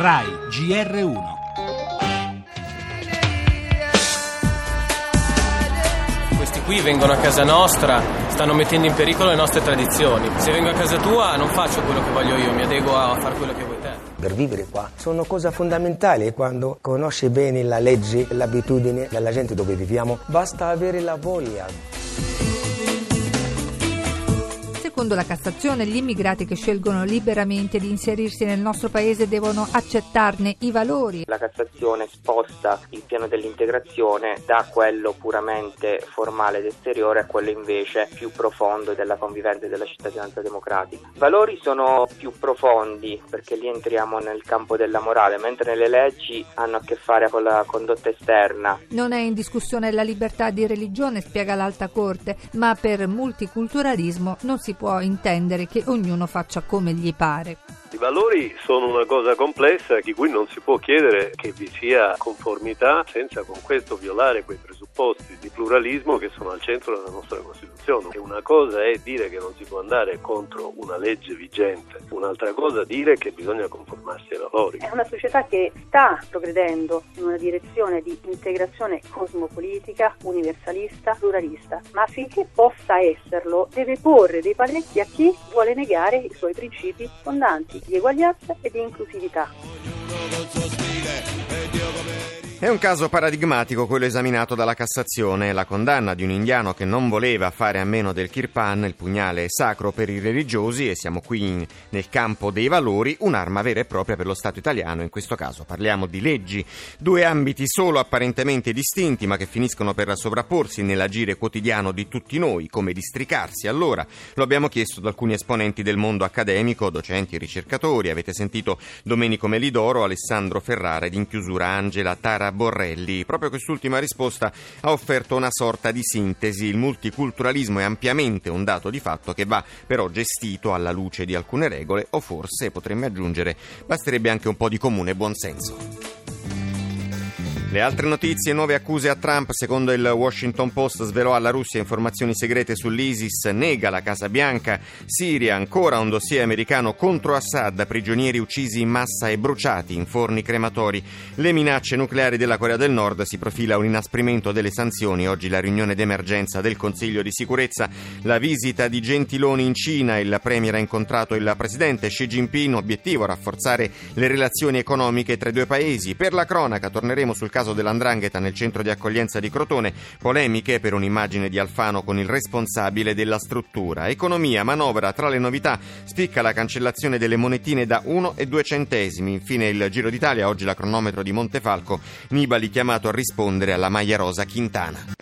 RAI GR1 Questi qui vengono a casa nostra, stanno mettendo in pericolo le nostre tradizioni. Se vengo a casa tua non faccio quello che voglio io, mi adeguo a fare quello che vuoi te. per vivere qua. Sono cose fondamentali quando conosci bene la legge, l'abitudine della gente dove viviamo. Basta avere la voglia. Secondo la Cassazione, gli immigrati che scelgono liberamente di inserirsi nel nostro paese devono accettarne i valori. La Cassazione sposta il piano dell'integrazione da quello puramente formale ed esteriore a quello invece più profondo della convivenza e della cittadinanza democratica. I valori sono più profondi perché lì entriamo nel campo della morale, mentre nelle leggi hanno a che fare con la condotta esterna. Non è in discussione la libertà di religione, spiega l'Alta Corte, ma per multiculturalismo non si può intendere che ognuno faccia come gli pare. Valori sono una cosa complessa di cui non si può chiedere che vi sia conformità senza con questo violare quei presupposti di pluralismo che sono al centro della nostra Costituzione. E una cosa è dire che non si può andare contro una legge vigente, un'altra cosa è dire che bisogna conformarsi ai valori. È una società che sta progredendo in una direzione di integrazione cosmopolitica, universalista, pluralista, ma affinché possa esserlo deve porre dei paletti a chi vuole negare i suoi principi fondanti di eguaglianza e di inclusività. È un caso paradigmatico quello esaminato dalla Cassazione, la condanna di un indiano che non voleva fare a meno del kirpan, il pugnale sacro per i religiosi, e siamo qui in- nel campo dei valori, un'arma vera e propria per lo Stato italiano. In questo caso parliamo di leggi, due ambiti solo apparentemente distinti, ma che finiscono per sovrapporsi nell'agire quotidiano di tutti noi, come districarsi. Allora, lo abbiamo chiesto ad alcuni esponenti del mondo accademico, docenti e ricercatori. Avete sentito Domenico Melidoro, Alessandro Ferrara ed in chiusura Angela Tara Borrelli. Proprio quest'ultima risposta ha offerto una sorta di sintesi. Il multiculturalismo è ampiamente un dato di fatto che va però gestito alla luce di alcune regole o forse, potremmo aggiungere, basterebbe anche un po' di comune buonsenso. Le altre notizie, nuove accuse a Trump, secondo il Washington Post svelò alla Russia informazioni segrete sull'ISIS, nega la Casa Bianca, Siria, ancora un dossier americano contro Assad, prigionieri uccisi in massa e bruciati in forni crematori, le minacce nucleari della Corea del Nord, si profila un inasprimento delle sanzioni, oggi la riunione d'emergenza del Consiglio di sicurezza, la visita di Gentiloni in Cina, il Premier ha incontrato il Presidente Xi Jinping, obiettivo rafforzare le relazioni economiche tra i due paesi. Per la cronaca torneremo sul caso dell'Andrangheta nel centro di accoglienza di Crotone, polemiche per un'immagine di Alfano con il responsabile della struttura. Economia, manovra, tra le novità spicca la cancellazione delle monetine da 1 e 2 centesimi. Infine il Giro d'Italia, oggi la cronometro di Montefalco, Nibali chiamato a rispondere alla maglia rosa Quintana.